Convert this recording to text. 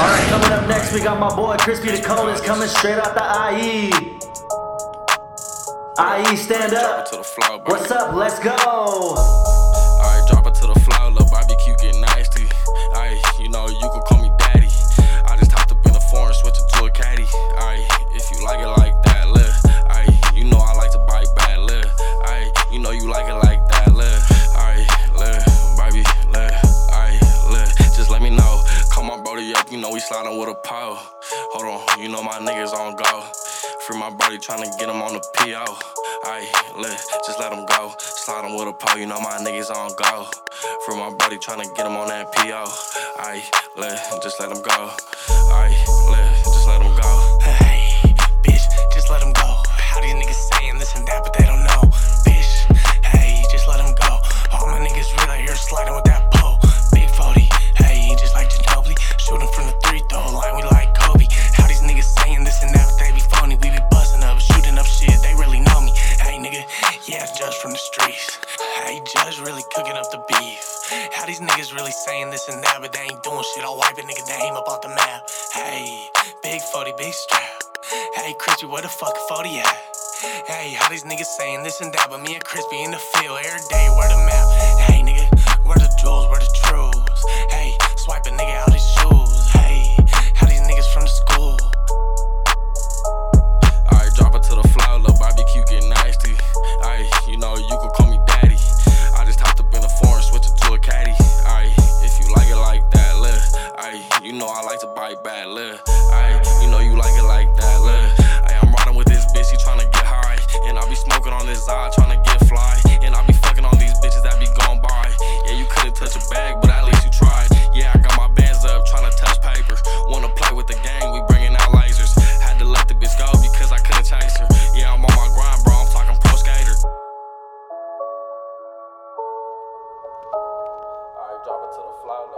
Alright, coming up next, we got my boy Crispy the Coldest coming straight out the IE. IE, stand up. it to the floor, baby. What's up? Let's go. Alright, drop it to the floor, sliding with a pole. Hold on, you know my niggas on go. Free my brody tryna get him on the PO. Ayy, let, just let him go. Slide with a pole, you know my niggas on go. Free my brody tryna get him on that PO. Ayy, let, just let him go. Ayy, let judge from the streets. Hey, judge really cooking up the beef. How these niggas really saying this and that, but they ain't doing shit. I'll wipe a nigga name up off the map. Hey, big 40, big strap. Hey, Crispy, where the fuck 40 at? Hey, how these niggas saying this and that, but me and Crispy in the field every day. Where the map? Hey, nigga, where the jewels, where the you know I like to bite back, live. Alright, you know you like it like that, live. Alright, I'm riding with this bitch, she tryna get high. And I be smoking on this eye, tryna get fly. And I be fucking on these bitches that be going by. Yeah, you couldn't touch a bag, but at least you tried. Yeah, I got my bands up, tryna touch paper. Wanna play with the gang, we bringing out lasers. Had to let the bitch go because I couldn't chase her. Yeah, I'm on my grind, bro, I'm talking pro skater. Alright, drop it to the floor,